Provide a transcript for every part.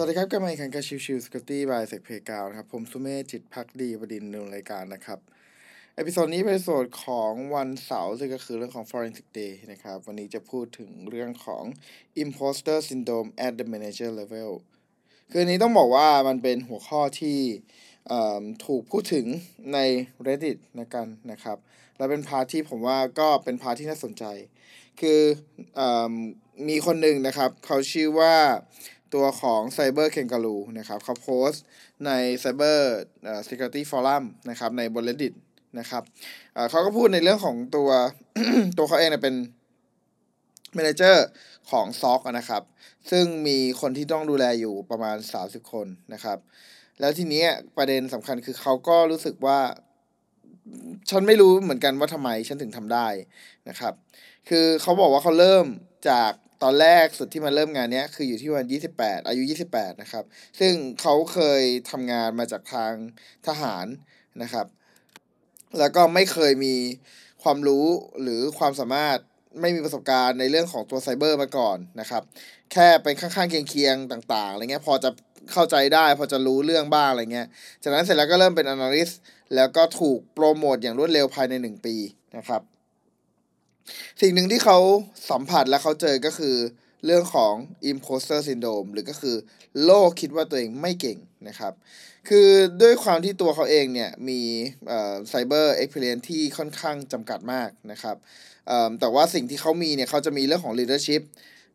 สวัสดีครับกลับมาอีกครั้งกับ Chill Chill Security by SecPlayground นะครับ ผมสุเมธจิตภักดีบดินทร์ดำเนินรายการนะครับ episode นี้เป็น episode ของวันเสาร์ซึ่งก็คือเรื่องของ Forensic Day นะครับ วันนี้จะพูดถึงเรื่องของ Imposter Syndrome at the Manager Level คืออันนี้ต้องบอกว่ามันเป็นหัวข้อที่ถูกพูดถึงใน Reddit ละกันนะครับ และเป็น part ที่ผมว่าก็เป็น part ที่น่าสนใจ คืออมีคนหนึ่งนะครับ เขาชื่อว่า ตัวของ Cyber Kangaroo นะครับเขาโพสต์ใน Cyber เอ่อ Security Forum นะครับในบน Reddit นะครับเขาก็พูดในเรื่องของตัวตัวเขาเองเนี่ยเป็น Manager ของ SOC อะนะครับ ซึ่งมีคนที่ต้องดูแลอยู่ประมาณ 30 คนนะครับ แล้วทีนี้ประเด็นสำคัญคือเขาก็รู้สึกว่า ฉันไม่รู้เหมือนกันว่าทำไมฉันถึงทำได้นะครับ คือเขาบอกว่าเขาเริ่มจาก ตอนแรกสุดที่มาเริ่มงานเนี้ยคืออยู่ที่วันยี่สิบแปดอายุยี่สิบแปดนะครับ ซึ่งเขาเคยทำงานมาจากทางทหารนะครับ แล้วก็ไม่เคยมีความรู้หรือความสามารถไม่มีประสบการณ์ในเรื่องของตัวไซเบอร์มาก่อนนะครับ แค่เป็นข้างๆเคียงๆต่างๆอะไรเงี้ยพอจะเข้าใจได้ พอจะรู้เรื่องบ้างอะไรเงี้ย จากนั้นเสร็จแล้วก็เริ่มเป็น analyst แล้วก็ถูกโปรโมทอย่างรวดเร็วภายในหนึ่งปีนะครับ สิ่งหนึ่งที่เขาสัมผัสและเขาเจอก็คือ เรื่องของ imposter syndrome หรือก็คือโลกคิดว่าตัวเองไม่เก่งนะครับ คือด้วยความที่ตัวเขาเองเนี่ยมีไซเอ่อ cyber experience ที่ค่อนข้างจำกัดมากนะครับ แต่ว่าสิ่งที่เขามีเนี่ยเขาจะมีเรื่องของ leadership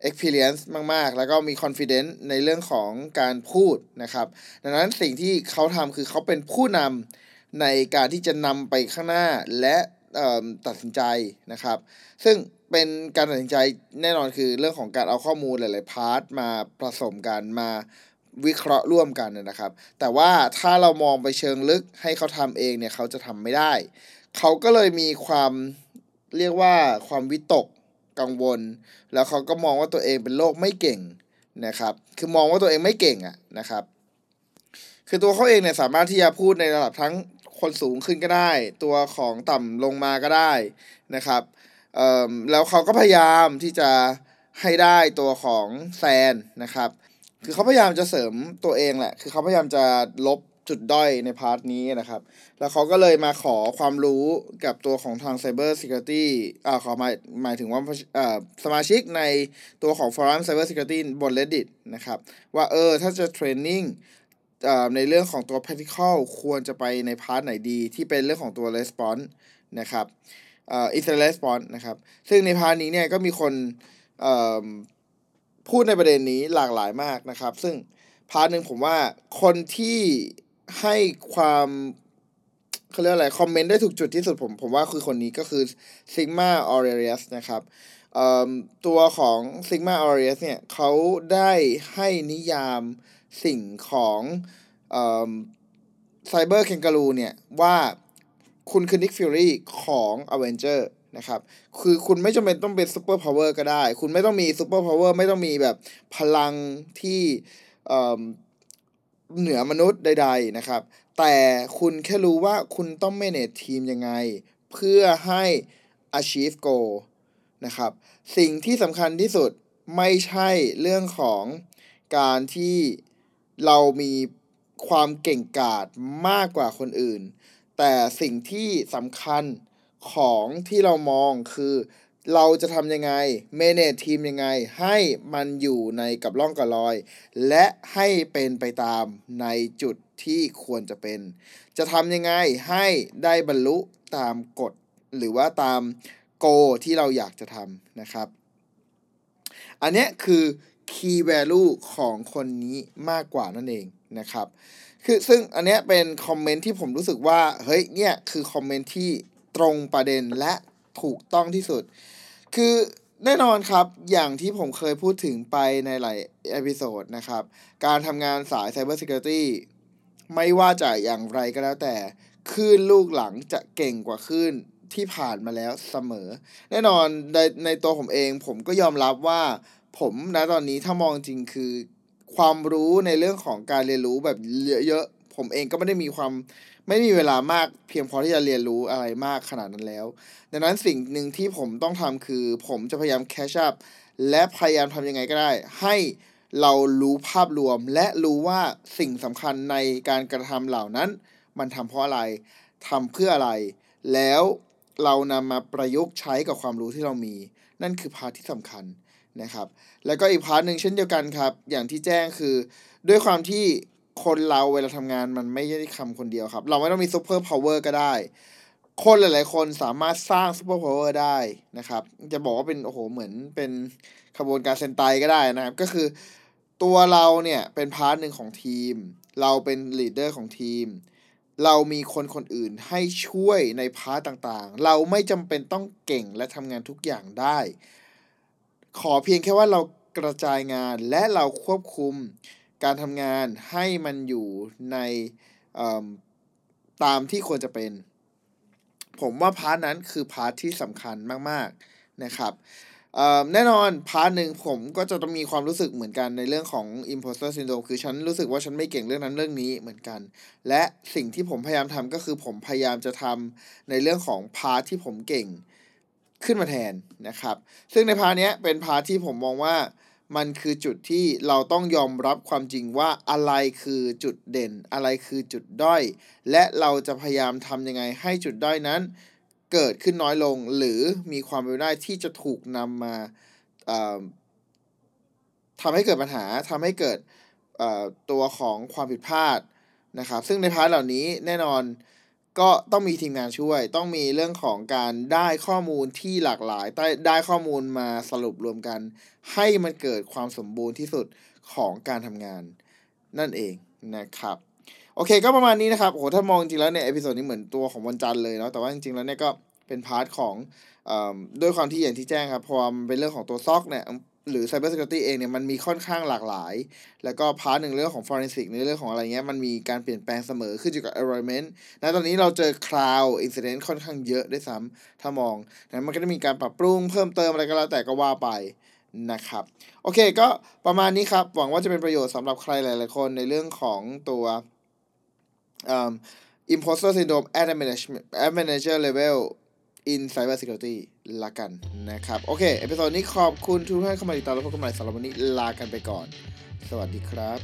experience มาก ๆ แล้วก็มี confidence ในเรื่องของการพูดนะครับ ดังนั้นสิ่งที่เขาทำคือเขาเป็นผู้นำในการที่จะนำไปข้างหน้าและ ตัดสินใจนะครับ ซึ่งเป็นการตัดสินใจแน่นอนคือเรื่องของการเอาข้อมูลหลาย ๆ พาร์ทมาผสมกันมาวิเคราะห์ร่วมกันนะนะครับ แต่ว่าถ้าเรามองไปเชิงลึกให้เขาทำเองเนี่ยเขาจะทำไม่ได้ เขาก็เลยมีความเรียกว่าความวิตกกังวล แล้วเขาก็มองว่าตัวเองเป็นโรคไม่เก่งนะครับ คือมองว่าตัวเองไม่เก่งอะนะครับ คือตัวเขาเองเนี่ยสามารถที่จะพูดในระดับทั้ง คนสูงขึ้นก็ได้ ตัวของต่ำลงมาก็ได้นะครับแล้วเขาก็พยายามที่จะให้ได้ตัวของ SANS นะครับ คือเขาพยายามจะเสริมตัวเองแหละ คือเขาพยายามจะลบจุดด้อยใน part นี้นะครับ แล้วเขาก็เลยมาขอความรู้กับตัวของทาง Cyber Security อ่าขอหมายหมายถึงว่าอ่อสมาชิกในตัวของ Forum Cyber Security บน Reddit นะครับ ว่าเออถ้าจะ training ในเรื่องของตัว practical ควรจะไปใน part ไหนดี ที่เป็นเรื่องของตัว response นะครับอ่อ incident response นะครับ ซึ่งใน part นี้เนี่ยก็มีคนพูดในประเด็นนี้หลากหลายมากนะครับ ซึ่ง part หนึ่งผมว่าคนที่ให้ความเขาเรียกอะไร comment ได้ถูกจุดที่สุดผม ผมว่าคือคนนี้ก็คือ Sigma Aurelius นะครับตัวของ Sigma Aurelius เนี่ยเขาได้ให้นิยาม สิ่งของไซเอ่อ Cyber Kangaroo เนี่ยว่าคุณคือ Nick Fury ของ Avenger นะครับ คือคุณไม่จำเป็นต้องเป็น superpower ก็ได้ คุณไม่ต้องมี superpower ไม่ต้องมีแบบพลังที่เเหนือมนุษย์ใด ๆนะครับ แต่คุณแค่รู้ว่าคุณต้อง manage ทีมยังไง เพื่อให้ achieve goal นะครับ สิ่งที่สำคัญที่สุดไม่ใช่เรื่องของการที่ เรามีความเก่งกาจมากกว่าคนอื่น แต่สิ่งที่สำคัญของที่เรามองคือ เราจะทำยังไง manage ทีมยังไง ให้มันอยู่ในกับร่องกับรอย และให้เป็นไปตามในจุดที่ควรจะเป็น จะทำยังไงให้ได้บรรลุตามกฎ หรือว่าตามโกที่เราอยากจะทำนะครับ อันนี้คือ key value ของคนนี้มากกว่านั่นเองนะครับ คือซึ่งอันเนี้ยเป็นคอมเมนต์ที่ผมรู้สึกว่า เฮ้ย เนี่ยคือคอมเมนต์ที่ตรงประเด็นและถูกต้องที่สุด คือแน่นอนครับ อย่างที่ผมเคยพูดถึงไปในหลาย episode นะครับ การทำงานสาย Cyber Security ไม่ว่าจะอย่างไรก็แล้วแต่คลื่นลูกหลังจะเก่งกว่าคลื่นที่ผ่านมาแล้วเสมอ แน่นอนในในตัวผมเองผมก็ยอมรับว่า ผมณตอนนี้ถ้ามองจริงคือ ความรู้ในเรื่องของการเรียนรู้แบบเยอะๆผมเองก็ไม่ได้มีความไม่มีเวลามากเพียงพอที่จะเรียนรู้อะไรมากขนาดนั้นแล้ว ดังนั้นสิ่งหนึ่งที่ผมต้องทำคือ ผมจะพยายามแคชอัพและพยายามทำยังไงก็ได้ ให้เรารู้ภาพรวม และรู้ว่าสิ่งสำคัญในการกระทำเหล่านั้น มันทำเพราะอะไรทำเพื่ออะไร แล้วเรานำมาประยุกต์ใช้กับความรู้ที่เรามี นั่นคือพาที่สำคัญ นะครับ แล้วก็อีก part หนึ่งเช่นเดียวกันครับ อย่างที่แจ้งคือด้วยความที่คนเราเวลาทำงานมันไม่ได้ทำคนเดียวครับ เราไม่ต้องมี superpower ก็ได้ คนหลาย ๆ คนสามารถสร้าง superpower ได้นะครับ จะบอกว่าเป็นโอ้โหเหมือนเป็นขบวนการเซนไตก็ได้นะครับ ก็คือตัวเราเนี่ยเป็น part หนึ่งของทีม เราเป็น leader ของทีม เรามีคนคนอื่นให้ช่วยใน part ต่าง ๆ เราไม่จำเป็นต้องเก่งและทำงานทุกอย่างได้ ขอเพียงแค่ว่าเรากระจายงานและเราควบคุมการทำงานให้มันอยู่ในตามที่ควรจะเป็น ผมว่า part นั้นคือ part ที่สำคัญมาก ๆ นะครับแน่นอน part หนึ่งผมก็จะต้องมีความรู้สึกเหมือนกันในเรื่องของ imposter syndrome คือฉันรู้สึกว่าฉันไม่เก่งเรื่องนั้นเรื่องนี้เหมือนกัน และสิ่งที่ผมพยายามทำก็คือผมพยายามจะทำในเรื่องของ part ที่ผมเก่ง ขึ้นมาแทนนะครับ ซึ่งใน part นี้เป็น part ที่ผมมองว่ามันคือจุดที่เราต้องยอมรับความจริงว่าอะไรคือจุดเด่น อะไรคือจุดด้อย และเราจะพยายามทำยังไงให้จุดด้อยนั้น เกิดขึ้นน้อยลงหรือมีความเป็นไปได้ที่จะถูกนำมาทำให้เกิดปัญหาทำให้เกิดตัวของความผิดพลาดนะครับ ซึ่งใน part เหล่านี้แน่นอน ก็ต้องมีทีมงานช่วย ต้องมีเรื่องของการได้ข้อมูลที่หลากหลายได้ข้อมูลมาสรุปรวมกัน ให้มันเกิดความสมบูรณ์ที่สุดของการทำงาน นั่นเองนะครับ โอเคก็ประมาณนี้นะครับโอ้ถ้ามองจริงแล้วเนี่ย episode นี้เหมือนตัวของวันจันทร์เลยเนาะแต่ว่าจริงๆแล้วเนี่ยก็เป็น part ของอด้วยความที่อย่างที่แจ้งครับพอมันเป็นเรื่องของตัว SOC เนี่ย หรือ Cyber Security เองเนี่ยมันมีค่อนข้างหลากหลาย แล้วก็ part หนึ่งเรื่องของ Forensic ในเรื่องของอะไรเงี้ยมันมีการเปลี่ยนแปลงเสมอขึ้นอยู่กับ environment นะตอนนี้เราเจอ cloud incident ค่อนข้างเยอะด้วยซ้ำถ้ามองนะมันก็จะมีการปรับปรุงเพิ่มเติมอะไรก็แล้วแต่ก็ว่าไปนะครับ โอเคก็ประมาณนี้ครับ หวังว่าจะเป็นประโยชน์สำหรับใครหลาย ๆ คนในเรื่องของตัว imposter syndrome at manager level in cyber security ละกันนะครับ โอเค episode นี้ขอบคุณทุกท่านเข้ามาติดตามและพบกันใหม่สำหรับวันนี้ลากันไปก่อน สวัสดีครับ